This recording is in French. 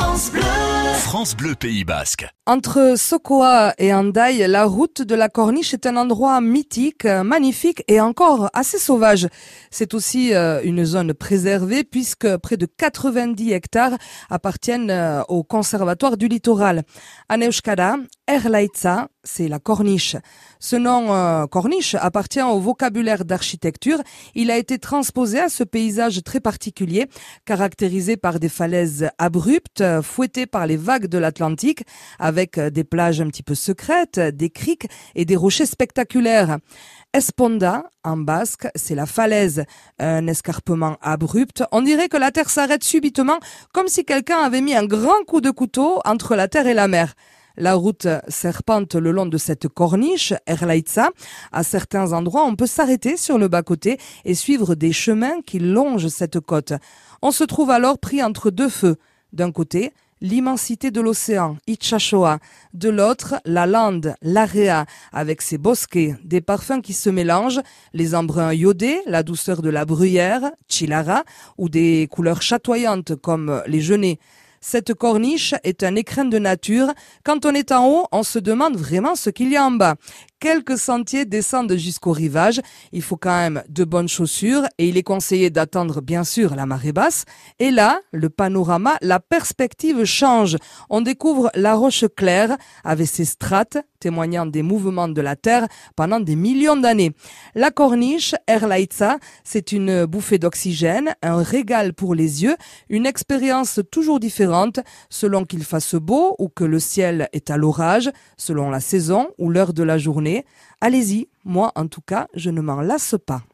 France Bleu. France Bleu Pays Basque. Entre Sokoa et Andaï, la route de la Corniche est un endroit mythique, magnifique et encore assez sauvage. C'est aussi euh, une zone préservée puisque près de 90 hectares appartiennent euh, au conservatoire du littoral. À Neuskara, Erlaitza, c'est la corniche. Ce nom euh, corniche appartient au vocabulaire d'architecture. Il a été transposé à ce paysage très particulier, caractérisé par des falaises abruptes, fouettées par les vagues de l'Atlantique, avec des plages un petit peu secrètes, des criques et des rochers spectaculaires. Esponda, en basque, c'est la falaise, un escarpement abrupt. On dirait que la terre s'arrête subitement, comme si quelqu'un avait mis un grand coup de couteau entre la terre et la mer. La route serpente le long de cette corniche, Erlaitza. À certains endroits, on peut s'arrêter sur le bas-côté et suivre des chemins qui longent cette côte. On se trouve alors pris entre deux feux. D'un côté, l'immensité de l'océan, Itchashoa. De l'autre, la lande, l'Area, avec ses bosquets, des parfums qui se mélangent, les embruns iodés, la douceur de la bruyère, Chilara, ou des couleurs chatoyantes comme les genêts. Cette corniche est un écrin de nature. Quand on est en haut, on se demande vraiment ce qu'il y a en bas. Quelques sentiers descendent jusqu'au rivage. Il faut quand même de bonnes chaussures et il est conseillé d'attendre bien sûr la marée basse. Et là, le panorama, la perspective change. On découvre la roche claire avec ses strates témoignant des mouvements de la Terre pendant des millions d'années. La corniche, Erlaitza, c'est une bouffée d'oxygène, un régal pour les yeux, une expérience toujours différente selon qu'il fasse beau ou que le ciel est à l'orage, selon la saison ou l'heure de la journée. Allez-y, moi en tout cas, je ne m'en lasse pas.